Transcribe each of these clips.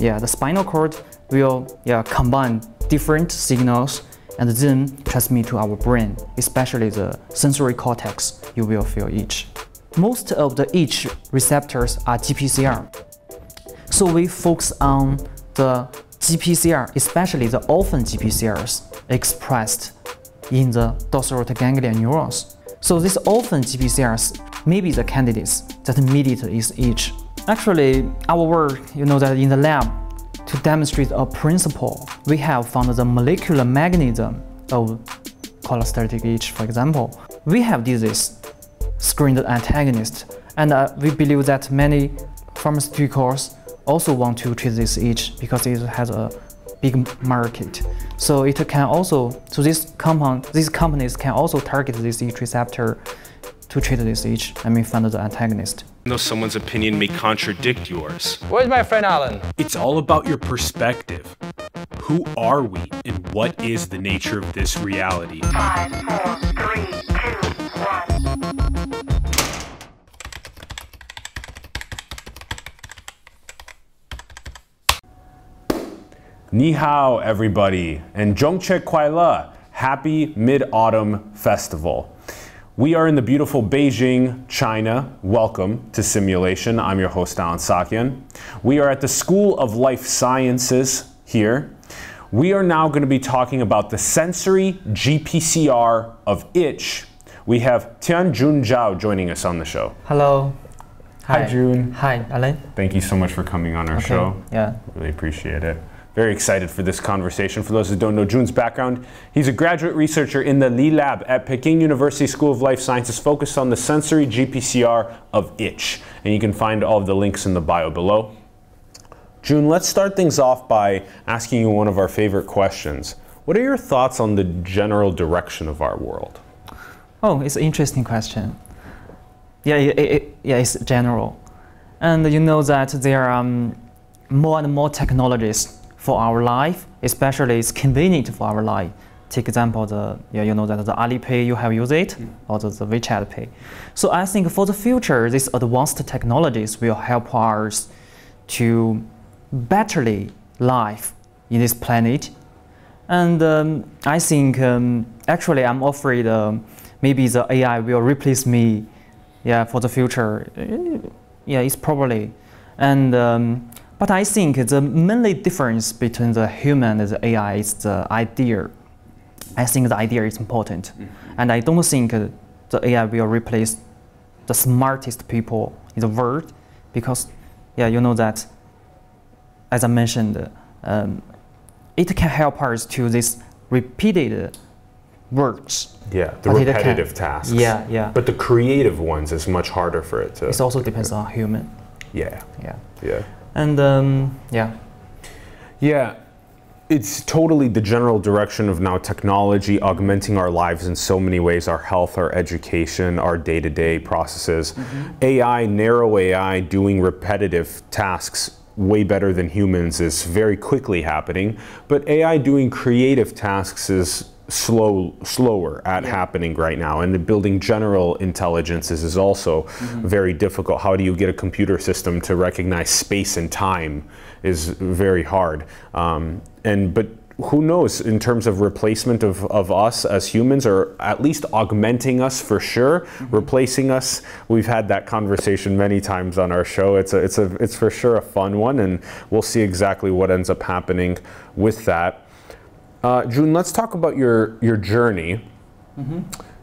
yeah, the spinal cord will yeah, combine different signals and then transmit to our brain, especially the sensory cortex. You will feel itch. Most of the itch receptors are GPCR. So we focus on the GPCR, especially the orphan GPCRs expressed in the dorsal ganglion neurons. So these orphan GPCRs may be the candidates that mediate is itch. Actually, our work, you know that in the lab, to demonstrate a principle, we have found the molecular mechanism of cholestatic itch, for example. We have this screened antagonist, and uh, we believe that many pharmaceuticals also want to treat this itch because it has a big market. So it can also, so this compound, these companies can also target this itch receptor to treat this itch and we find the antagonist. Though someone's opinion may contradict yours. Where's my friend Allen? It's all about your perspective. Who are we and what is the nature of this reality? Five, four, three, two, one. Ni hao, everybody, and Zhongqiu Kuai Happy Mid Autumn Festival. We are in the beautiful Beijing, China. Welcome to Simulation. I'm your host, Allen Saakyan. We are at the School of Life Sciences here. We are now going to be talking about the sensory GPCR of itch. We have Tian Jun Zhao joining us on the show. Hello. Hi, June. Hi, Allen. Thank you so much for coming on our show. Yeah. Really appreciate it. Very excited for this conversation. For those who don't know June's background, he's a graduate researcher in the Li Lab at Peking University School of Life Sciences focused on the sensory GPCR of itch. And you can find all of the links in the bio below. June, let's start things off by asking you one of our favorite questions. What are your thoughts on the general direction of our world? Oh, it's an interesting question. Yeah, it, it, yeah, it's general. And you know that there are um, more and more technologies for our life, especially it's convenient for our life. Take example, the yeah, you know that the Alipay you have used it, or the, the WeChat Pay. So I think for the future, these advanced technologies will help us to betterly life in this planet. And um, I think um, actually I'm afraid um, maybe the AI will replace me. Yeah, for the future. Yeah, it's probably. And um, but I think the mainly difference between the human and the AI is the idea. I think the idea is important. Mm-hmm. And I don't think the AI will replace the smartest people in the world because, yeah, you know that, as I mentioned, um, it can help us to this repeated works. Yeah, the repetitive tasks. Yeah, yeah. But the creative ones is much harder for it to. It also depends on human. yeah, Yeah. yeah. And um, yeah, Yeah, it's totally the general direction of now technology augmenting our lives in so many ways our health, our education, our day to day processes. AI, narrow AI, doing repetitive tasks way better than humans is very quickly happening, but AI doing creative tasks is slow slower at happening right now. And building general intelligences is also very difficult. How do you get a computer system to recognize space and time is very hard. Um, and but who knows in terms of replacement of, of us as humans or at least augmenting us for sure replacing us. We've had that conversation many times on our show. It's a, it's a it's for sure a fun one and we'll see exactly what ends up happening with that uh, June, let's talk about your your journey.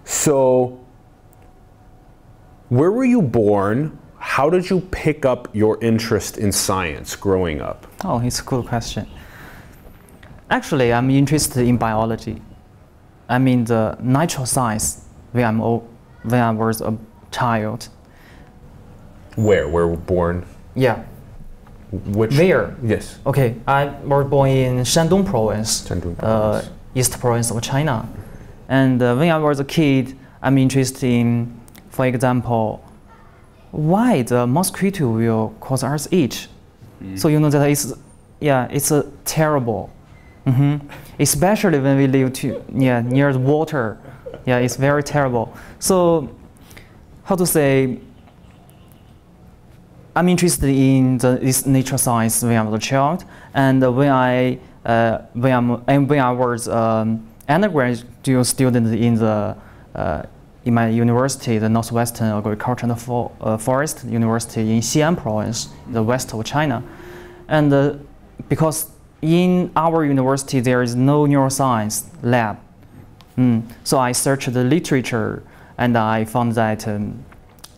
So, where were you born? How did you pick up your interest in science growing up? Oh, it's a cool question. Actually, I'm interested in biology. I mean the natural science when I'm o- when I was a child. Where? Where were born? Yeah. Which? Where? Yes. Okay, I was born in Shandong province, Shandong uh, east province of China. And uh, when I was a kid, I'm interested in, for example, why the mosquito will cause us itch. So you know that it's, yeah, it's a terrible. hmm Especially when we live to, yeah, near the water. Yeah, it's very terrible. So, how to say, I'm interested in the, this nature science when I was a child, and when I uh, when, I'm, and when I was um, undergraduate student in the uh, in my university, the Northwestern Agricultural For, uh, Forest University in Xi'an province, the west of China, and uh, because in our university there is no neuroscience lab, mm, so I searched the literature and I found that um,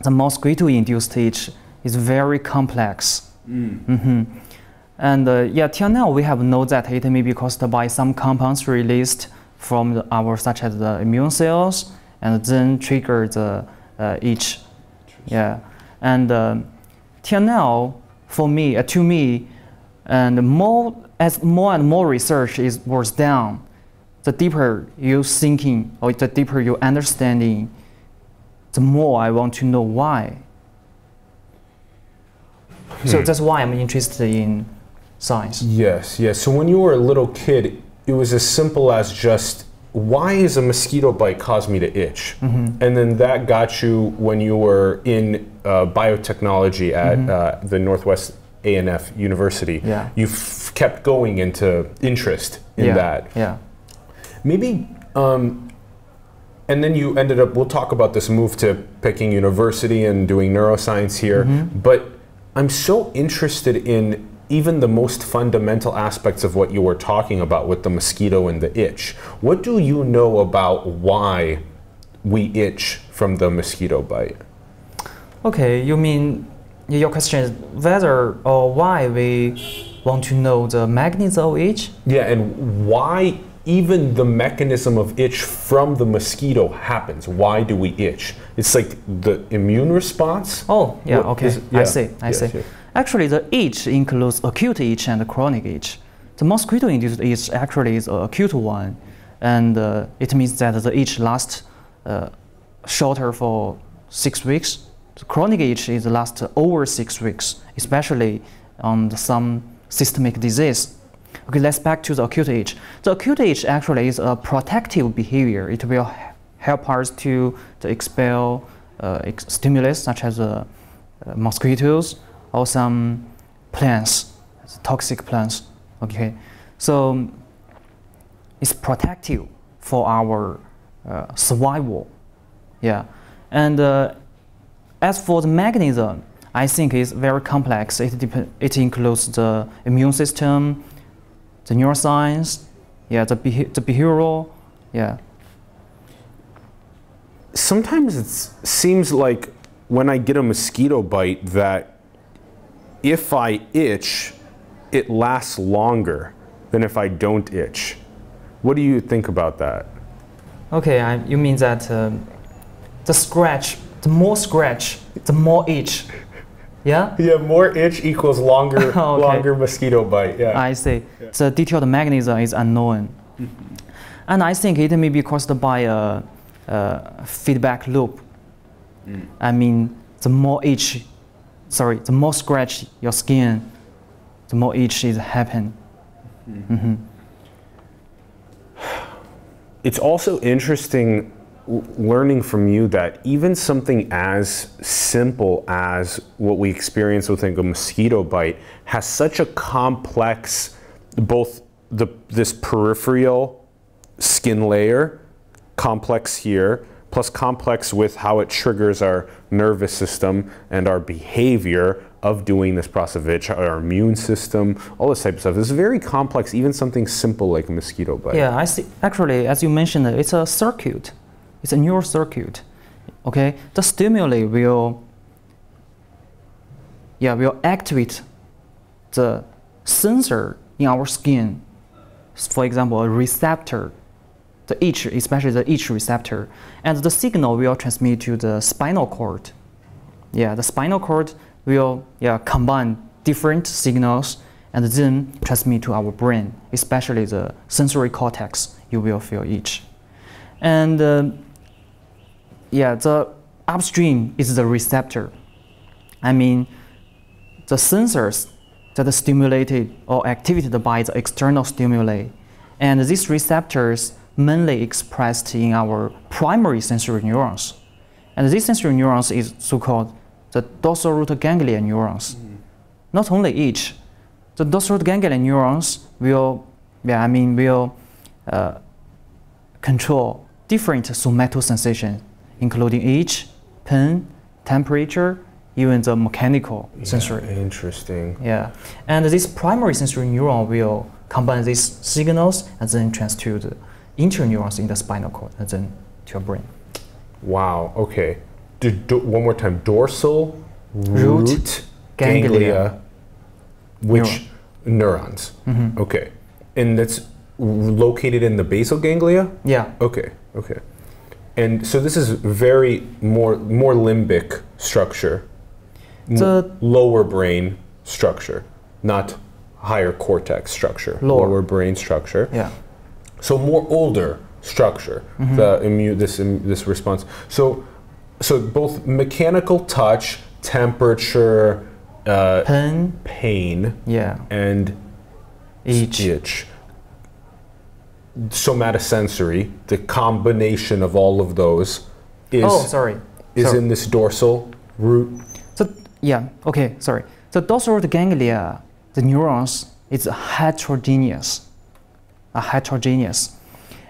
the mosquito-induced itch is very complex. Mhm. And uh, yeah, till now we have known that it may be caused by some compounds released from the, our such as the immune cells and then trigger the uh, itch. Yeah, and um, till now, for me, uh, to me, and more as more and more research is was done, the deeper you thinking or the deeper you understanding, the more I want to know why. So that's why I'm interested in science. Yes, yes. So when you were a little kid, it was as simple as just why is a mosquito bite cause me to itch? Mm-hmm. And then that got you when you were in uh, biotechnology at uh, the Northwest A&F University. Yeah. You kept going into interest in yeah. that. Yeah. Maybe, um, and then you ended up, we'll talk about this move to Peking University and doing neuroscience here, Mm-hmm. but I'm so interested in even the most fundamental aspects of what you were talking about with the mosquito and the itch. What do you know about why we itch from the mosquito bite? Okay, you mean your question is whether or why we want to know the mechanism of itch? Yeah, and why even the mechanism of itch from the mosquito happens. Why do we itch? It's like the immune response. Oh, yeah, What okay. is- I see, I yes, see. yes. Actually, the itch includes acute itch and chronic itch. The mosquito-induced itch actually is an acute one, and uh, it means that the itch lasts uh, shorter for six weeks. The chronic itch is last over six weeks, especially on the- some systemic disease. Okay, let's back to the acute itch. The acute itch actually is a protective behavior. It will help us to, to expel uh, ex- stimulus such as uh, uh, mosquitoes or some plants, toxic plants. Okay, so it's protective for our uh, survival. Yeah, and uh, as for the mechanism, I think it's very complex. It it includes the immune system, the neuroscience, yeah, the beha- the behavioral, yeah. sometimes it seems like when I get a mosquito bite that if I itch, it lasts longer than if I don't itch. What do you think about that? Okay, I, you mean that um, the scratch, the more scratch, the more itch. Yeah? Yeah, more itch equals longer, oh, Okay. longer mosquito bite. Yeah. I see. The detailed mechanism is unknown. Mm-hmm. And I think it may be caused by a, a feedback loop. Mm. I mean, the more itch, sorry, the more scratch your skin, the more itch is happen. hmm it's also interesting learning from you that even something as simple as what we experience with like a mosquito bite has such a complex both the this peripheral skin layer complex here plus complex with how it triggers our nervous system and our behavior of doing this process our immune system, all this type of stuff. It's very complex, even something simple like a mosquito bite. Yeah, I see. Actually, as you mentioned, it's a circuit. It's a neural circuit. Okay, the stimuli will, yeah, will activate the sensor in our skin. For example, a receptor, the itch, especially the itch receptor, and the signal will transmit to the spinal cord. Yeah, the spinal cord will yeah combine different signals and then transmit to our brain, especially the sensory cortex. You will feel itch, and uh, yeah, the upstream is the receptor. I mean, the sensors that are stimulated or activated by the external stimuli, and these receptors mainly expressed in our primary sensory neurons, and these sensory neurons is so-called the dorsal root ganglia neurons. Not only each, the dorsal root ganglia neurons will, yeah, I mean, will uh, control different somatosensation, including age, pain, temperature, even the mechanical sensory. Interesting. Yeah, and this primary sensory neuron will combine these signals and then transfer to the interneurons in the spinal cord and then to your brain. Wow. Okay. Do, do, one more time. Dorsal Root root, ganglia. ganglia, which neurons. Mm-hmm. Okay. And that's located in the basal ganglia. Yeah, Okay. Okay. And so this is very more more limbic structure, The- lower brain structure, not higher cortex structure. Lower. brain structure. yeah, So more older structure, the immune this im- this response. So so both mechanical touch, temperature, uh, pain, pain, yeah, and itch. itch. Somatosensory, the combination of all of those is Oh, sorry. is sorry. in this dorsal root. So yeah, okay, sorry. The dorsal root ganglia, the neurons, is heterogeneous, are heterogeneous,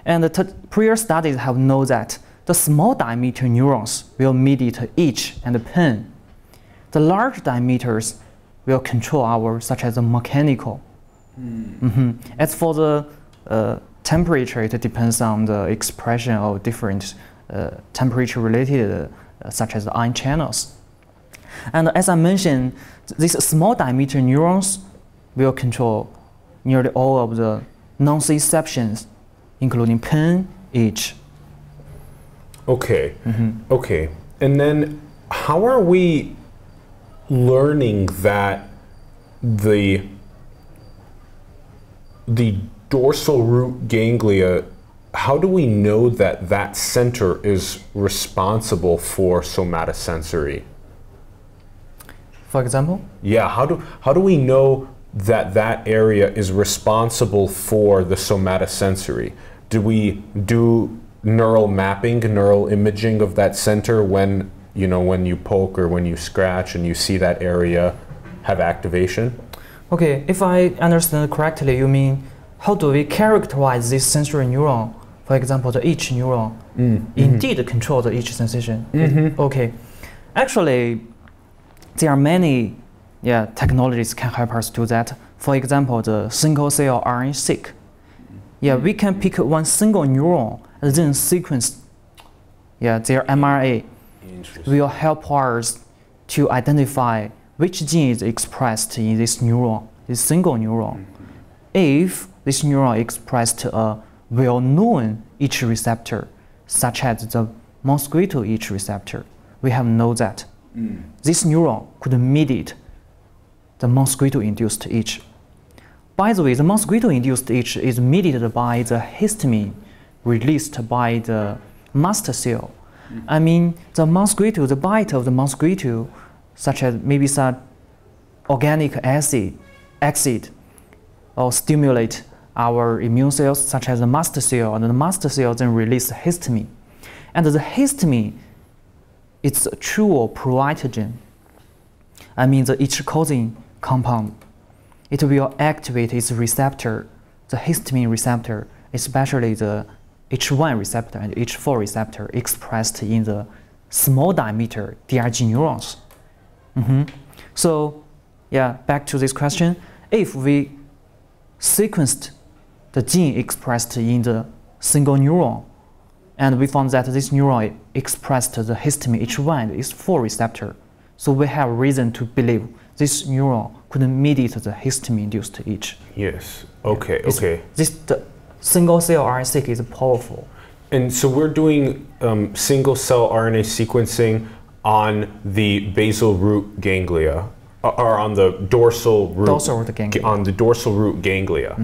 and the t- prior studies have known that the small diameter neurons will mediate itch and pain. The large diameters will control our, such as the mechanical. Mhm. As for the uh, temperature, it depends on the expression of different uh, temperature-related, uh, such as the ion channels. And as I mentioned, these small diameter neurons will control nearly all of the nociceptions, including pain, itch. Okay. Okay. And then how are we learning that the the dorsal root ganglia how do we know that that center is responsible for somatosensory? For example, Yeah, how do how do we know that that area is responsible for the somatosensory? Do we do neural mapping, neural imaging of that center when you know when you poke or when you scratch and you see that area have activation? okay, if I understand correctly, you mean how do we characterize this sensory neuron? For example, the itch neuron mm, mm-hmm. indeed control the itch sensation. Mm-hmm. Okay, actually, there are many yeah, technologies can help us do that. For example, the single cell RNA-seq. Yeah, we can pick one single neuron and then sequence yeah, their mRNA will help us to identify which gene is expressed in this neuron, this single neuron. Mm-hmm. If this neuron expressed a well-known itch receptor, such as the mosquito itch receptor, we have know that mm. this neuron could mediate the mosquito-induced itch. By the way, the mosquito-induced itch is mediated by the histamine released by the mast cell. Mm. I mean, the mosquito, the bite of the mosquito, such as maybe some organic acid, acid, or stimulate our immune cells, such as the mast cell, and the mast cell then release histamine. And the histamine, it's a true pruritogen. I mean, the itch-causing compound. It will activate its receptor, the histamine receptor, especially the H1 receptor and H4 receptor expressed in the small diameter DRG neurons. Mhm. So, yeah, back to this question. If we sequenced the gene expressed in the single neuron, and we found that this neuron expressed the histamine H1 and H4 receptor, so we have reason to believe this neuron could mediate the histamine-induced itch. Yes. Okay. It's- Okay. This the single cell RNA-seq is powerful. And so we're doing um, single cell RNA sequencing on the basal root ganglia, uh, or on the dorsal root, Dorsal root ganglia. on the dorsal root ganglia.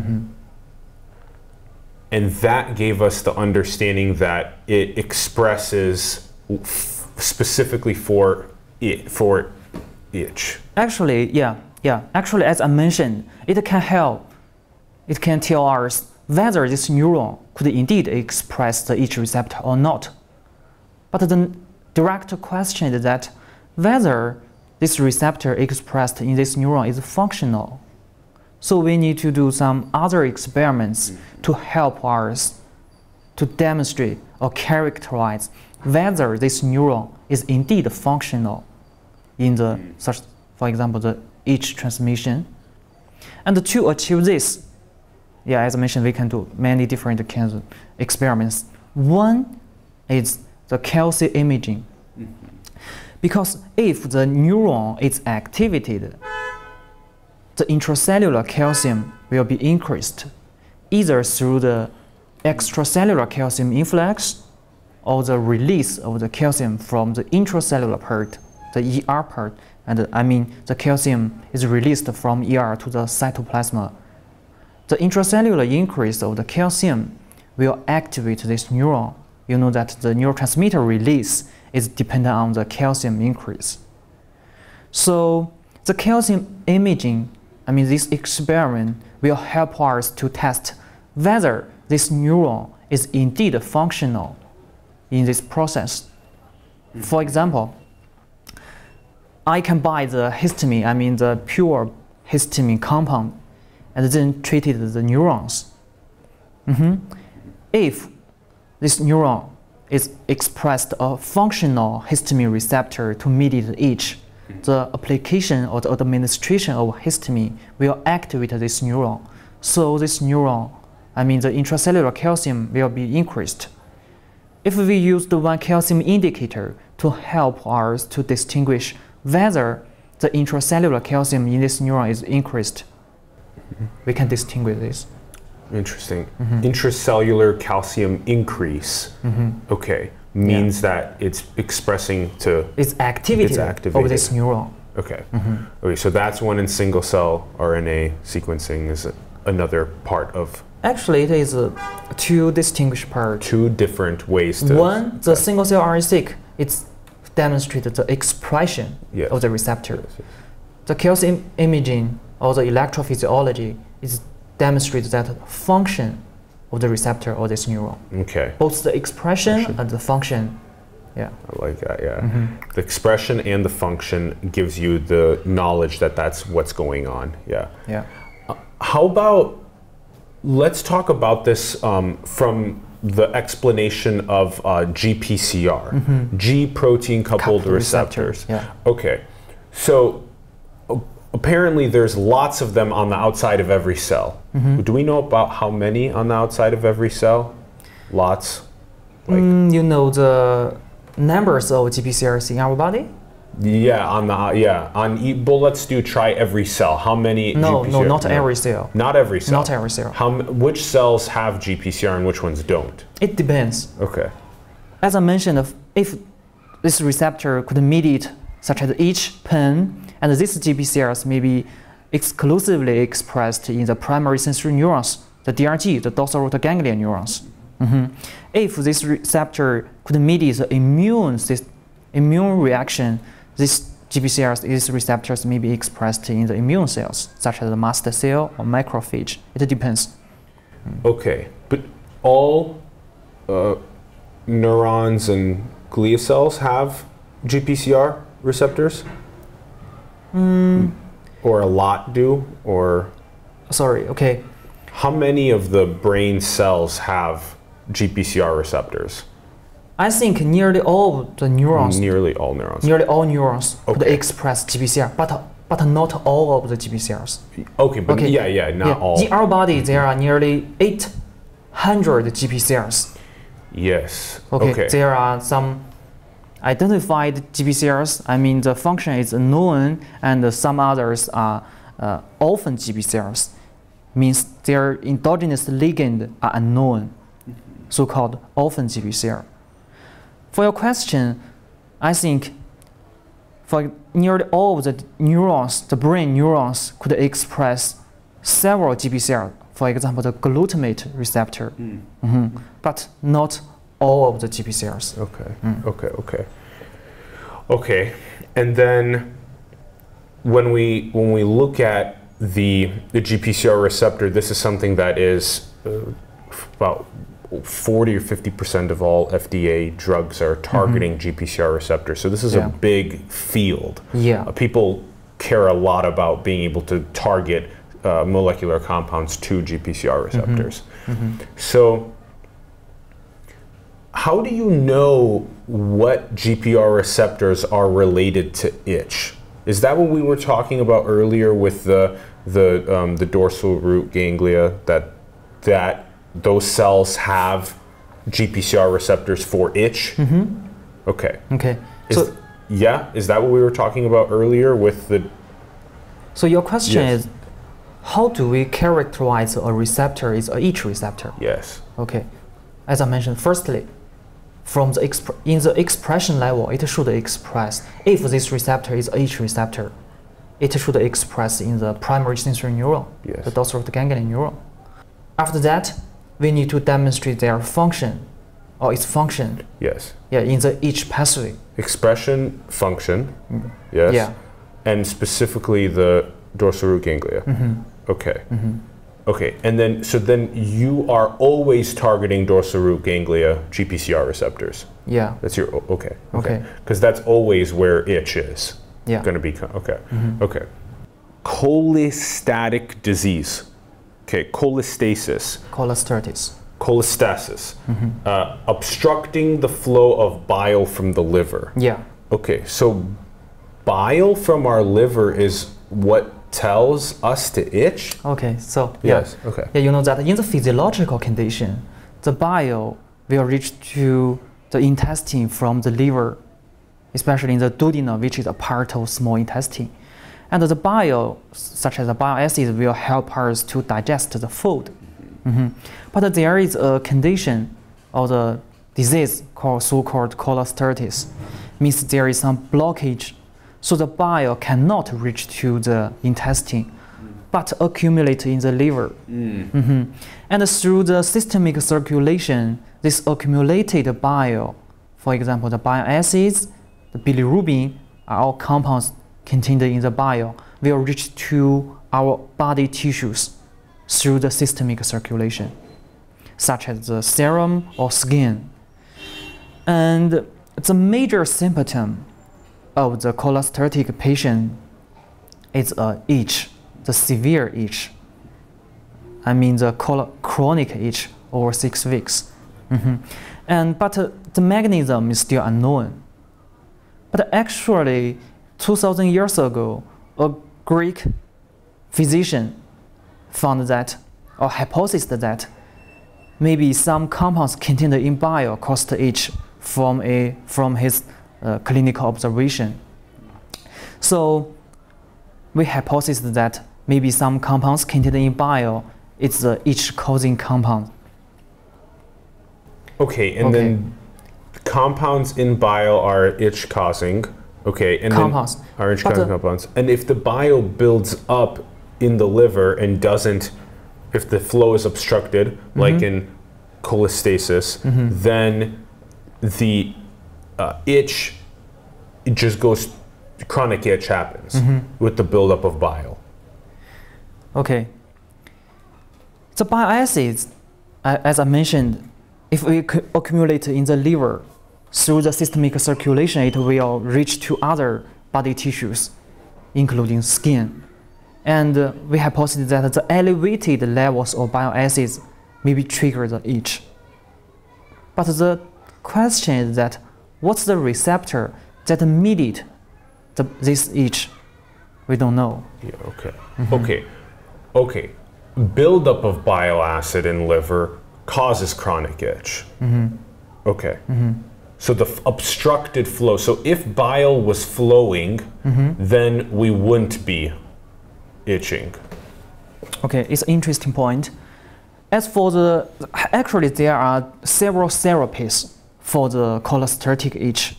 And that gave us the understanding that it expresses f- specifically for it for itch. Actually, yeah, yeah. Actually, as I mentioned, it can help. It can tell us whether this neuron could indeed express the itch receptor or not. But the direct question is that whether this receptor expressed in this neuron is functional. So we need to do some other experiments mm. to help us to demonstrate or characterize whether this neuron is indeed functional in the mm. such, for example, the each transmission. And to achieve this, yeah, as I mentioned, we can do many different kinds of experiments. One is the calcium imaging. Mm-hmm. Because if the neuron is activated, the intracellular calcium will be increased either through the extracellular calcium influx or the release of the calcium from the intracellular part, the ER part, and I mean the calcium is released from ER to the cytoplasma. The intracellular increase of the calcium will activate this neuron. You know that the neurotransmitter release is dependent on the calcium increase. So the calcium imaging, I mean this experiment will help us to test whether this neuron is indeed functional in this process. For example, I can buy the histamine, I mean the pure histamine compound, and then treated the neurons. Mhm. If this neuron is expressed a functional histamine receptor to mediate itch, the application or the administration of histamine will activate this neuron. So this neuron, I mean the intracellular calcium will be increased. If we use the one calcium indicator to help us to distinguish whether the intracellular calcium in this neuron is increased, we can distinguish this. Interesting. Mm-hmm. Intracellular calcium increase. Mm-hmm. Okay. Means that it's expressing to. It's activity It's of activated. this neuron. Okay. Okay. So that's one in single cell RNA sequencing is another part of Actually, it is uh, two distinguished parts. two different ways to. One, the single cell RNA-seq, it's demonstrated the expression Yes. of the receptor. The calcium imaging or the electrophysiology is demonstrated that function of the receptor or this neuron. Okay. Both the expression Expression. and the function. Yeah. I like that. Yeah. The expression and the function gives you the knowledge that that's what's going on. Yeah. Yeah. How about let's talk about this um, from the explanation of uh, GPCR, G protein coupled, receptors. receptors, yeah. Okay, so apparently there's lots of them on the outside of every cell. Do we know about how many on the outside of every cell? Lots. Like Mm, you know the numbers of GPCRs in our body? yeah, on the yeah on. E- well, let's do try every cell. How many? No, no, GPCR not every cell. Not every cell. Not every cell. How which cells have GPCR and which ones don't? It depends. Okay. As I mentioned, if- if this receptor could mediate such as each pen, and these GPCRs may be exclusively expressed in the primary sensory neurons, the DRG, the dorsal root ganglion neurons. Mhm. If this receptor could mediate the immune, immune reaction, these GPCRs, these receptors may be expressed in the immune cells, such as the mast cell or macrophage. It depends. Okay, but all uh, neurons and glia cells have GPCR receptors? Hmm. Or a lot do? Or Sorry, okay. how many of the brain cells have GPCR receptors? I think nearly all the neurons Nearly all neurons. Nearly all neurons Okay. express GPCR, but but not all of the GPCRs. okay, but Okay. yeah, yeah, not Yeah, all. In our body, there are nearly 800 GPCRs. yes. Okay. okay. There are some identified GPCRs. I mean, the function is unknown, and some others are uh, orphan GPCRs. Means their endogenous ligand are unknown, so-called orphan GPCR. For your question, I think for nearly all of the neurons, the brain neurons could express several GPCR. For example, the glutamate receptor, Mhm. but not all of the GPCRs. Okay. Okay. Okay. Okay. And then when we when we look at the the GPCR receptor, this is something that is uh, about 40 or 50 percent of all FDA drugs are targeting GPCR receptors. So this is Yeah. a big field. Yeah. Uh, people care a lot about being able to target uh, molecular compounds to GPCR receptors. So, how do you know what GPR receptors are related to itch? Is that what we were talking about earlier with the the um, the dorsal root ganglia that that those cells have GPCR receptors for itch? Mm-hmm. Okay. Okay. Is, So, yeah, is that what we were talking about earlier with the so your question Yes. is, how do we characterize a receptor is a itch receptor? yes? Okay. As I mentioned, firstly, from the exp- in the expression level, it should express if this receptor is each receptor, it should express in the primary sensory neuron, Yes. the dorsal root ganglion neuron. After that, we need to demonstrate their function or its function Yes. yeah, in the each pathway. Expression function. Mm-hmm. Yes. Yeah. And specifically the dorsal root ganglia. Mm-hmm. Okay. Mm-hmm. Okay. And then so then you are always targeting dorsal root ganglia GPCR receptors. Yeah. That's your okay. Okay. Because that's always where itch is. Yeah. Going to be okay. Okay. Cholestatic disease. Okay. Cholestasis. Cholestasis. Cholestasis. Uh, obstructing the flow of bile from the liver. Yeah. Okay, so bile from our liver is what tells us to itch? Okay. So yeah. Yes, okay. Yeah, you know that in the physiological condition, the bile will reach to the intestine from the liver, especially in the duodenum, which is a part of small intestine. And the bile, such as the bile acid, will help us to digest the food. Mhm. But there is a condition or the disease called so-called cholestasis, means there is some blockage, so the bile cannot reach to the intestine, but accumulate in the liver. Mhm. And through the systemic circulation, this accumulated bile, for example, the bile acids, the bilirubin, are all compounds contained in the bile, will reach to our body tissues through the systemic circulation, such as the serum or skin. And the major symptom of the cholestatic patient is a itch, the severe itch. I mean the chronic itch over six weeks. Mhm. And but uh, the mechanism is still unknown. But actually, 2,000 years ago, a Greek physician found that, or hypothesized that, maybe some compounds contained in bile caused itch from, a, from his uh, clinical observation. So we hypothesized that maybe some compounds contained in bile is the itch-causing compound. Okay, and Okay. then compounds in bile are itch causing. Okay, and Compounds. then are itch But causing compounds. And if the bile builds up in the liver and doesn't, if the flow is obstructed, Mm-hmm. like in cholestasis, then the uh, itch it just goes, chronic itch happens Mm-hmm. with the buildup of bile. Okay. The bile acids, as I mentioned, if we accumulate in the liver through the systemic circulation, it will reach to other body tissues, including skin. And uh, we hypothesize that the elevated levels of bile acids maybe trigger the itch. But the question is that what's the receptor that mediate the, this itch? We don't know. Yeah, okay. Mm-hmm. Okay. Okay. Buildup of bile acid in liver causes chronic itch. Mm-hmm. Okay. So the f- obstructed flow. So if bile was flowing, Mm-hmm. then we wouldn't be itching. Okay, it's an interesting point. As for the, actually there are several therapies for the cholestatic itch.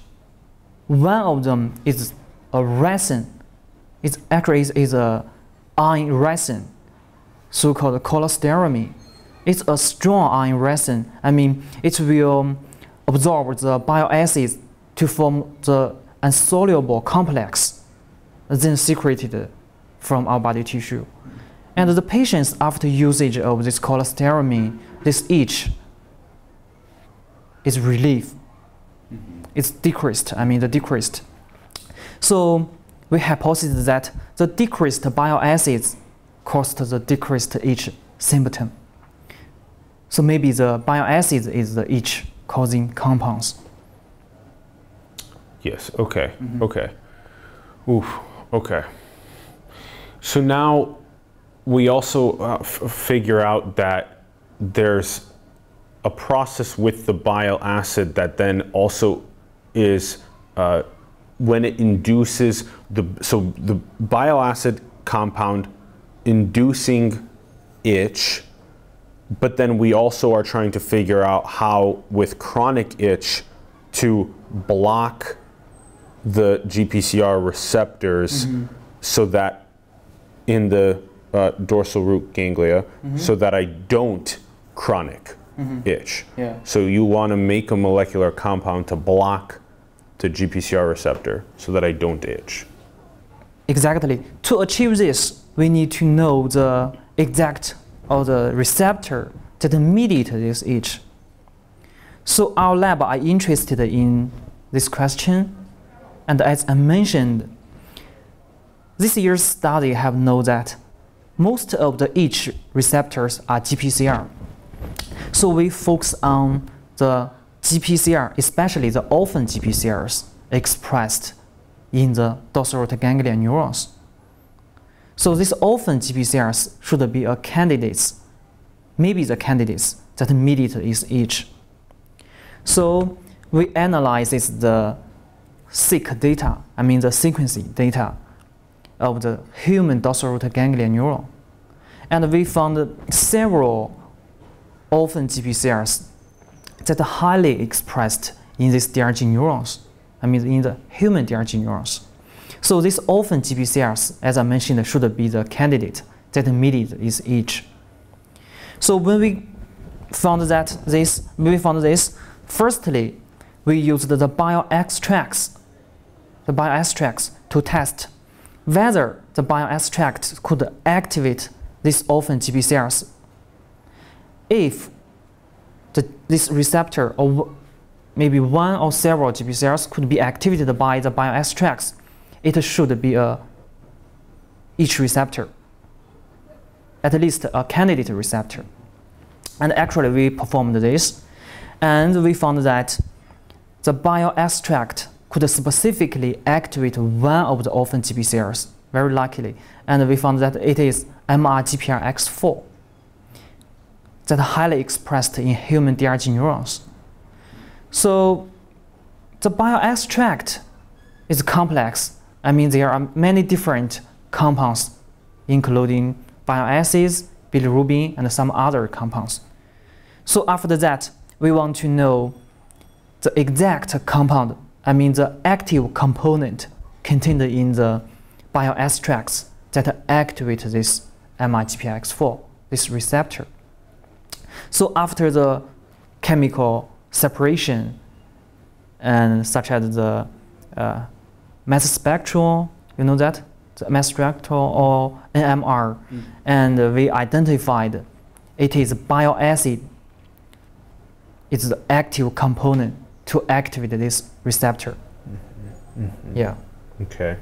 One of them is a resin. It's actually is, is a iron resin, so-called cholestyramine. It's a strong iron resin. I mean, it will absorb the bile acids to form the insoluble complex, then secreted from our body tissue. And the patients, after usage of this cholestyramine, this itch is relief. It's decreased. I mean, the decreased. So we hypothesized that the decreased bile acids caused the decreased itch symptom. So maybe the bile acids is the itch causing compounds. Yes. Okay. Okay. Oof. Okay. So now we also uh, f- figure out that there's a process with the bile acid that then also is uh, when it induces the so the bile acid compound inducing itch but then we also are trying to figure out how with chronic itch to block the GPCR receptors so that in the uh, dorsal root ganglia so that I don't chronic Mm-hmm. itch. Yeah. So you want to make a molecular compound to block the GPCR receptor so that I don't itch. Exactly. To achieve this, we need to know the exact or the receptor that mediate this itch. So our lab are interested in this question, and as I mentioned, this year's study have known that most of the itch receptors are GPCR. So we focus on the GPCR, especially the orphan GPCRs expressed in the dorsal ganglion neurons. So these orphan GPCRs should be a candidates, maybe the candidates that mediate is itch. So we analyze the seq data, I mean the sequencing data of the human dorsal root ganglion neuron. And we found several orphan GPCRs that are highly expressed in these DRG neurons, I mean in the human DRG neurons. So these orphan GPCRs, as I mentioned, should be the candidate that mediate is itch. So when we found that this, when we found this, firstly, we used the bio extracts, the bio extracts to test whether the bio extract could activate these orphan GPCRs. If the, this receptor or maybe one or several GPCRs could be activated by the bioextracts, it should be a each receptor, at least a candidate receptor. And actually, we performed this, and we found that the bioextract could specifically activate one of the orphan GPCRs, very likely, and we found that it is MRGPRX4 that are highly expressed in human DRG neurons. So the bio extract is complex. I mean, there are many different compounds, including bile acids, bilirubin, and some other compounds. So after that, we want to know the exact compound, I mean the active component contained in the bio extracts that activate this MRGPRX4, this receptor. So after the chemical separation, and such as the uh, mass spectral, you know that the mass spectral or NMR, mm. and we identified it is bile acid. It's the active component to activate this receptor. Mm-hmm. Mm-hmm. Yeah. Okay.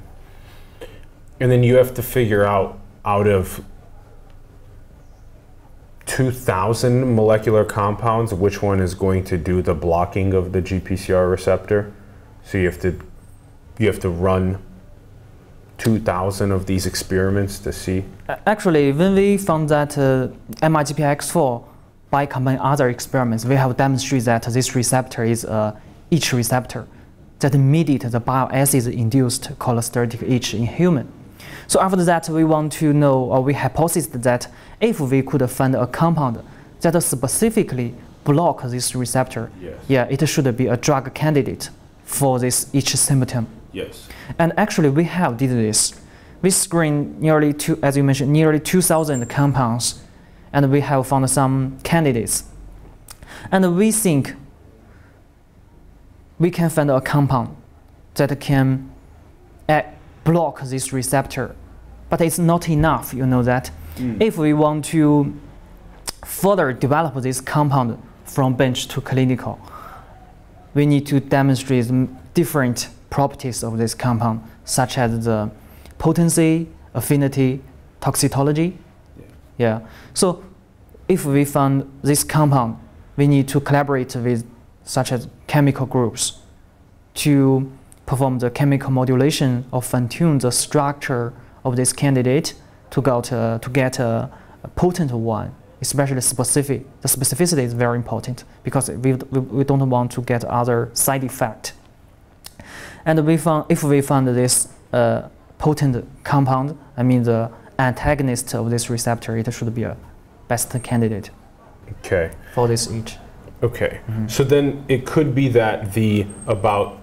And then you have to figure out out of 2,000 molecular compounds which one is going to do the blocking of the GPCR receptor. So you have to you have to run 2,000 of these experiments to see. Actually, when we found that uh, MRGPRX4 by combining other experiments, we have demonstrated that this receptor is uh, each receptor that mediate the bile acid induced cholestatic itch in human. So after that, we want to know, or we hypothesized that if we could find a compound that specifically block this receptor, Yes. yeah, it should be a drug candidate for this each symptom. Yes. And actually, we have did this. We screened nearly two, as you mentioned, nearly 2,000 compounds, and we have found some candidates. And we think we can find a compound that can uh, block this receptor, but it's not enough. You know that. Mm. If we want to further develop this compound from bench to clinical, we need to demonstrate different properties of this compound, such as the potency, affinity, toxicology. Yeah. So if we found this compound, we need to collaborate with such as chemical groups to perform the chemical modulation or fine-tune the structure of this candidate to get, uh, to get a, a potent one, especially specific. The specificity is very important because we, we, we don't want to get other side effect. And we found, if we found this uh, potent compound, I mean the antagonist of this receptor, it should be a best candidate Okay. for this each. Okay. So then it could be that the about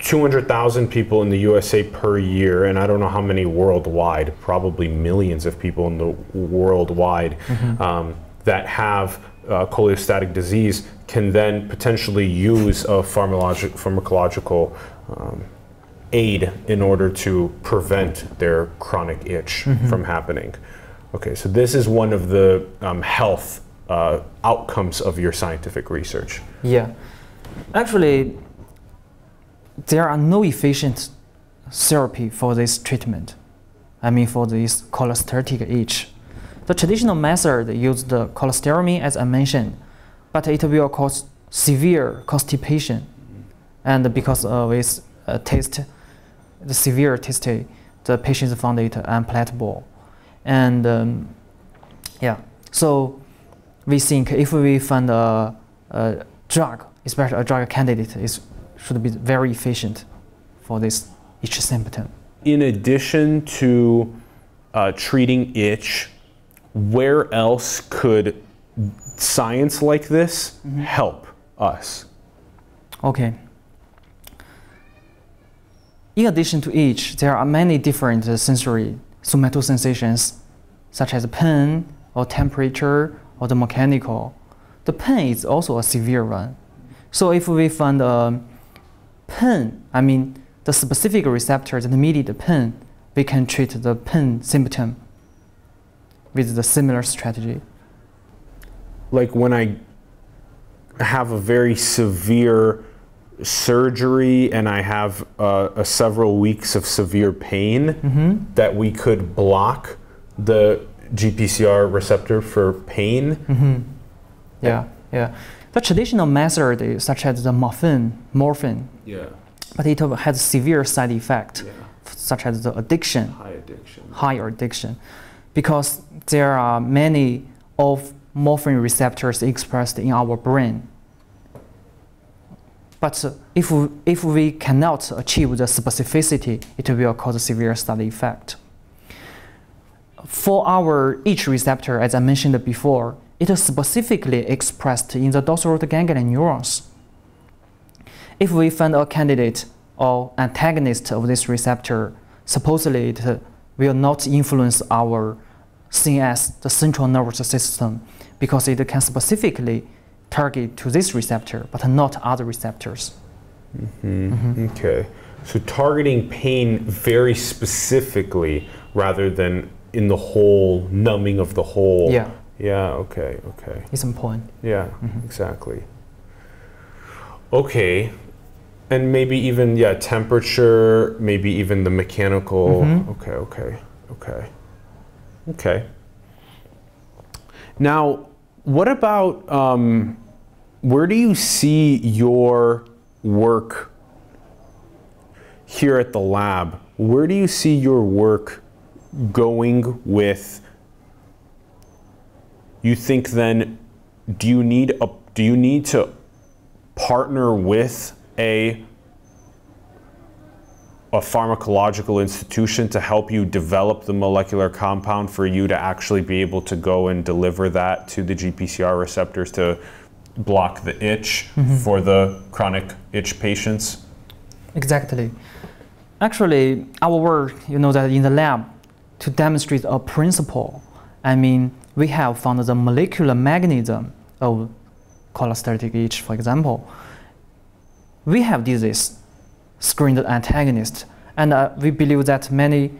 200,000 people in the USA per year, and I don't know how many worldwide, probably millions of people in the worldwide um, that have uh, cholestatic disease can then potentially use a pharmacologic, pharmacological um, aid in order to prevent their chronic itch from happening. Okay, so this is one of the um, health uh, outcomes of your scientific research. Yeah. Actually, there are no efficient therapy for this treatment. I mean, for this cholestatic itch. The traditional method used the cholestyramine, as I mentioned, but it will cause severe constipation. And because of its uh, taste, the severe taste, the patients found it unpalatable. And um, yeah, so we think if we find a, a drug, especially a drug candidate, is should be very efficient for this itch symptom. In addition to uh, treating itch, where else could science like this help us? Okay. In addition to itch, there are many different uh, sensory somatosensations, such as pain or temperature or the mechanical. The pain is also a severe one. So if we find a pain, I mean the specific receptor that mediate the pain, we can treat the pain symptom with the similar strategy. Like when I have a very severe surgery and I have uh, a several weeks of severe pain, that we could block the GPCR receptor for pain. Yeah, yeah. The traditional method is such as the morphine, morphine, Yeah. but it has severe side effect, such as the addiction, High addiction. high addiction, because there are many of morphine receptors expressed in our brain. But if we, if we cannot achieve the specificity, it will cause severe side effect. For our each receptor, as I mentioned before, it is specifically expressed in the dorsal root ganglion neurons. If we find a candidate or antagonist of this receptor, supposedly it will not influence our CNS, the central nervous system, because it can specifically target to this receptor, but not other receptors. Mm-hmm. Mm-hmm. Okay. So targeting pain very specifically rather than in the whole, numbing of the whole. Yeah. Yeah, okay, okay. It's important. Yeah, exactly. Okay. And maybe even, yeah, temperature, maybe even the mechanical. Okay, okay, okay. Okay. Now, what about um, where do you see your work here at the lab? Where do you see your work going with? You think then, do you need a do you need to partner with a a pharmacological institution to help you develop the molecular compound for you to actually be able to go and deliver that to the GPCR receptors to block the itch mm-hmm. for the chronic itch patients? Exactly. Actually, our work, you know, that in the lab, to demonstrate a principle, I mean, we have found the molecular mechanism of cholestatic itch, for example. We have disease screened antagonist, and uh, we believe that many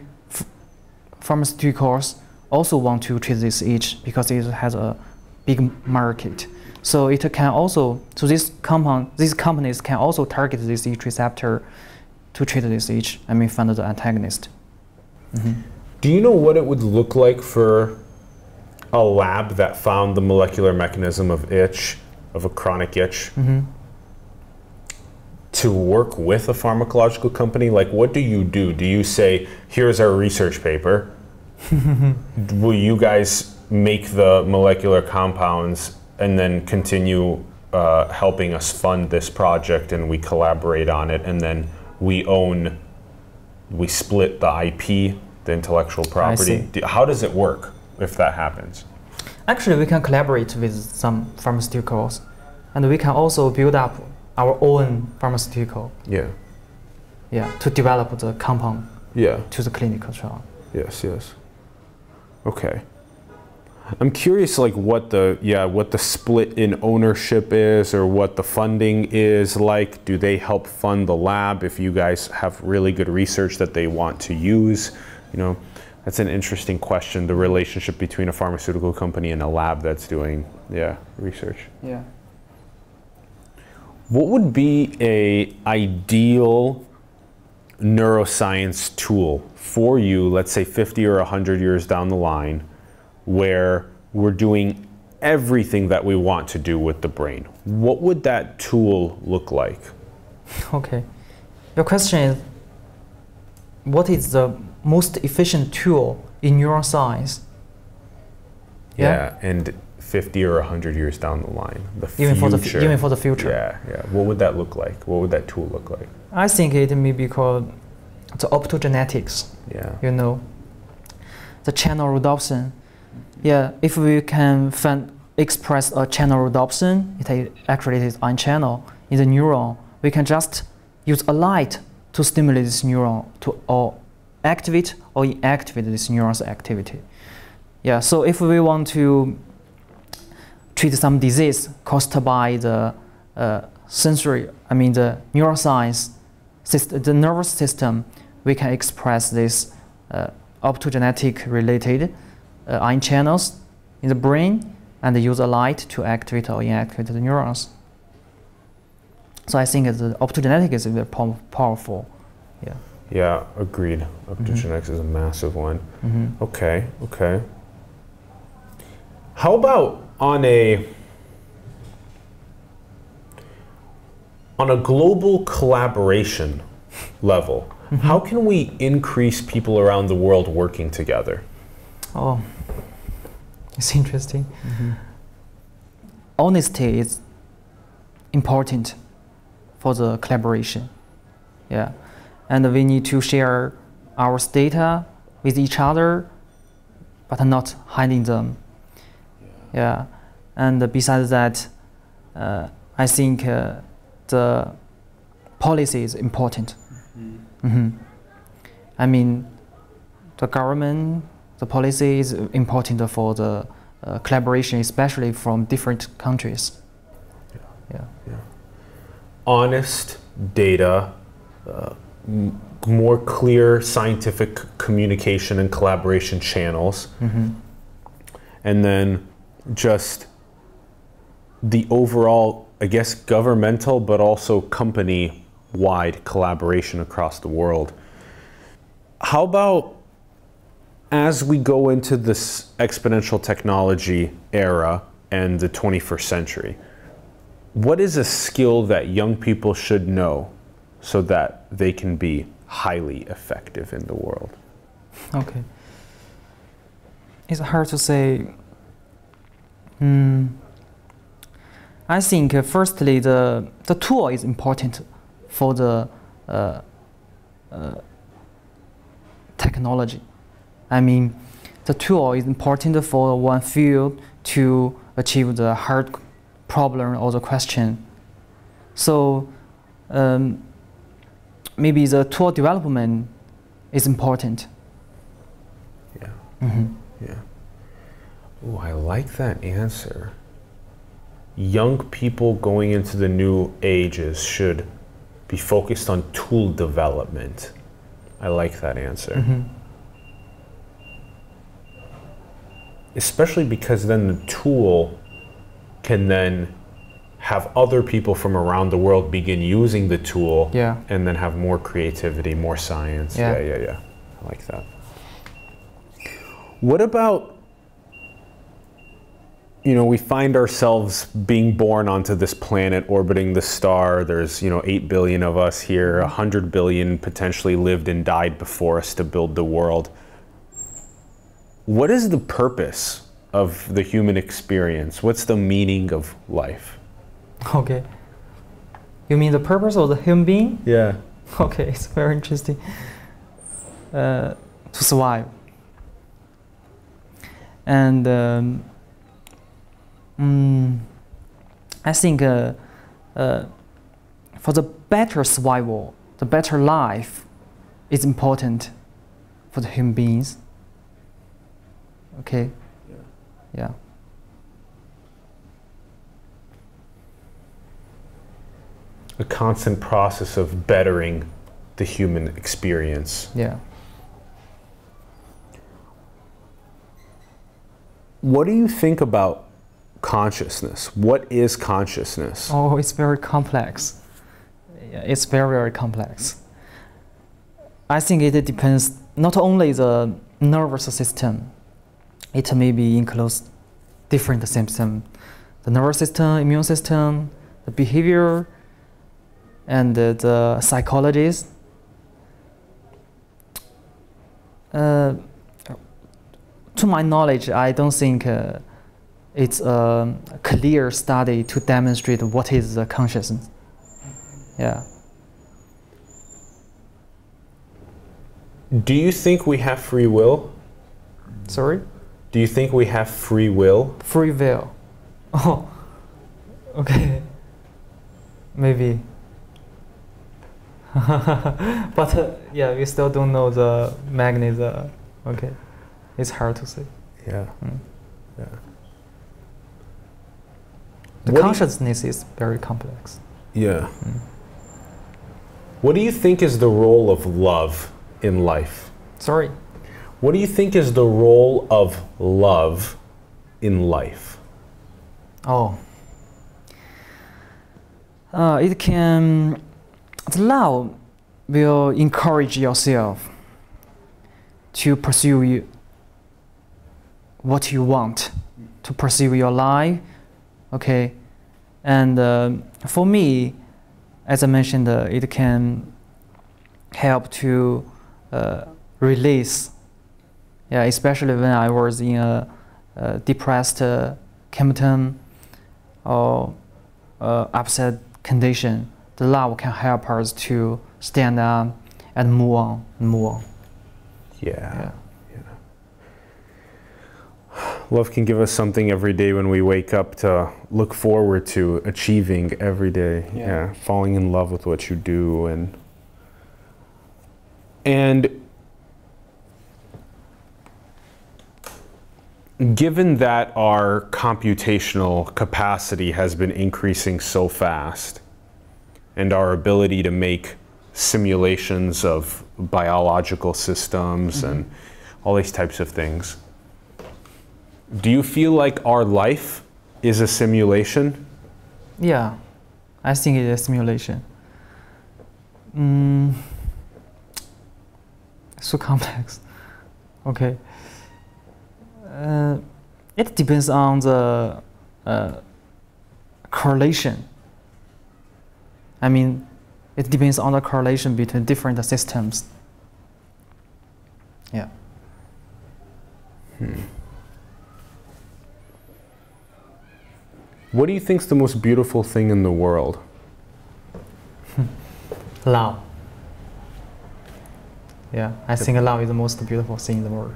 pharmaceuticals also want to treat this itch because it has a big market. So it can also, so this compound, these companies can also target this H receptor to treat this H, I mean, find the antagonist. Do you know what it would look like for a lab that found the molecular mechanism of itch, of a chronic itch, to work with a pharmacological company? Like, what do you do? Do you say, here's our research paper? Will you guys make the molecular compounds and then continue uh, helping us fund this project and we collaborate on it and then we own, we split the IP, the intellectual property? How does it work if that happens? Actually, we can collaborate with some pharmaceuticals, and we can also build up our own pharmaceutical, Yeah. yeah, to develop the compound Yeah. to the clinical trial. Yes, yes. Okay. I'm curious like what the yeah, what the split in ownership is or what the funding is like. Do they help fund the lab if you guys have really good research that they want to use? You know, that's an interesting question, the relationship between a pharmaceutical company and a lab that's doing yeah, research. Yeah. What would be a ideal neuroscience tool for you, let's say 50 or 100 years down the line, where we're doing everything that we want to do with the brain? What would that tool look like? Okay. Your question is what is the most efficient tool in neuroscience? Yeah, and 50 or 100 years down the line, the Even for the future. even for the future. Yeah, yeah. What would that look like? What would that tool look like? I think it may be called the optogenetics. Yeah. you know, the channel rhodopsin. Yeah, if we can find express a channel rhodopsin, it actually is ion channel in the neuron. We can just use a light to stimulate this neuron to or activate or inactivate this neuron's activity. Yeah, so if we want to treat some disease caused by the uh, sensory, I mean the neuroscience, syst- the nervous system, we can express this uh, optogenetic related uh, ion channels in the brain and use a light to activate or inactivate the neurons. So I think the optogenetic is very powerful. Yeah. Yeah, agreed. Optogenetics is a massive one. Mm-hmm. Okay, okay. How about on a on a global collaboration level? How can we increase people around the world working together? Oh, it's interesting. Honesty is important for the collaboration. Yeah, and we need to share our data with each other, but not hiding them. Yeah, and besides that, uh, I think uh, the policy is important. Mhm. I mean, the government, the policy is important for the uh, collaboration, especially from different countries. Yeah. Yeah. honest data, uh, more clear scientific communication and collaboration channels, mm-hmm. and then just the overall, I guess, governmental but also company wide collaboration across the world. How about as we go into this exponential technology era and the 21st century? what is a skill that young people should know so that they can be highly effective in the world? Okay. It's hard to say. Hmm. I think uh, firstly the the tool is important for the uh, uh, technology. I mean, the tool is important for one field to achieve the hard problem or the question. So um, maybe the tool development is important. Yeah. Mhm. Yeah. Oh, I like that answer. Young people going into the new ages should be focused on tool development. I like that answer. Mhm. Especially because then the tool can then have other people from around the world begin using the tool Yeah. and then have more creativity, more science. Yeah. yeah, yeah. yeah. I like that. What about you know, we find ourselves being born onto this planet orbiting the star. There's, you know, 8 billion of us here, 100 billion potentially lived and died before us to build the world. What is the purpose of the human experience? What's the meaning of life? Okay. You mean the purpose of the human being? Yeah. Okay, it's very interesting. Uh, to survive. And um, mm, I think uh, uh, for the better survival, the better life is important for the human beings. Okay? Yeah. A constant process of bettering the human experience. Yeah. What do you think about consciousness? What is consciousness? Oh, it's very complex. It's very, very complex. I think it depends not only the nervous system, it may be includes different systems. The nervous system, immune system, the behavior, and the psychologies. Uh, to my knowledge, I don't think uh, it's a clear study to demonstrate what is the consciousness. Yeah. Do you think we have free will? Sorry? Do you think we have free will? Free will. Oh, okay. Maybe. but uh, yeah, we still don't know the mechanism. Okay. It's hard to say. Yeah. Mm. Yeah. The What consciousness is very complex. Yeah. What do you think is the role of love in life? Sorry. What do you think is the role of love in life? Oh. Uh, it can, the love will encourage yourself to pursue what you want, to pursue your life, okay? And um for me, as I mentioned, uh, it can help to uh, release, yeah, especially when I was in a, a depressed uh, or uh, upset condition, the love can help us to stand up and move on and move on. Yeah. Yeah. Love can give us something every day when we wake up to look forward to achieving every day. Yeah. Yeah. Falling in love with what you do and and given that our computational capacity has been increasing so fast and our ability to make simulations of biological systems and all these types of things do you feel like our life is a simulation? Yeah, I think it is a simulation. Mm, so complex. Okay. Uh, it depends on the uh, correlation. I mean, it depends on the correlation between different systems. Yeah. Hmm. What do you think is the most beautiful thing in the world? Love. Yeah, I think love is the most beautiful thing in the world.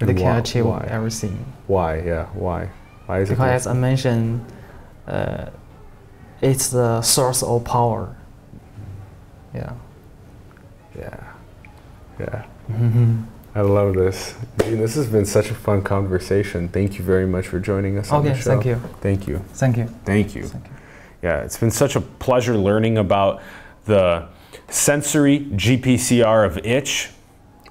And can why- achieve why? everything. Why? Yeah, why? Why is it? Because as I mentioned, uh, it's the source of power. Yeah. yeah, yeah. I love this. Gene, this has been such a fun conversation. Thank you very much for joining us on Okay, the show. thank you. Thank you. Thank you. Thank you. Thank you. Yeah, it's been such a pleasure learning about the sensory GPCR of itch.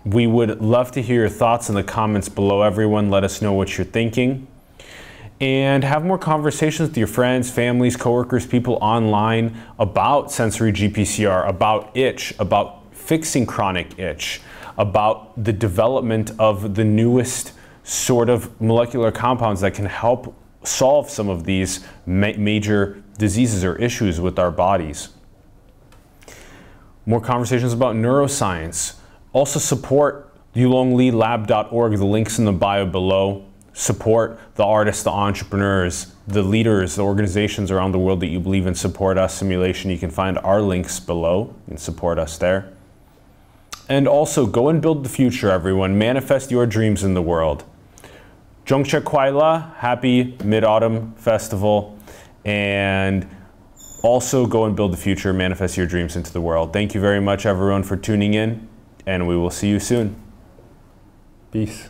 We would love to hear your thoughts in the comments below, everyone. Let us know what you're thinking. And have more conversations with your friends, families, coworkers, people online about sensory GPCR, about itch, about fixing chronic itch, about the development of the newest sort of molecular compounds that can help solve some of these ma- major diseases or issues with our bodies. More conversations about neuroscience. Also support yulonglilab.org, the links in the bio below. Support the artists, the entrepreneurs, the leaders, the organizations around the world that you believe in. Support us simulation. You can find our links below and support us there. And also go and build the future, everyone. Manifest your dreams in the world. Zhongqiu Kuaile, happy Mid Autumn Festival. And also go and build the future, manifest your dreams into the world. Thank you very much, everyone, for tuning in, and we will see you soon. Peace.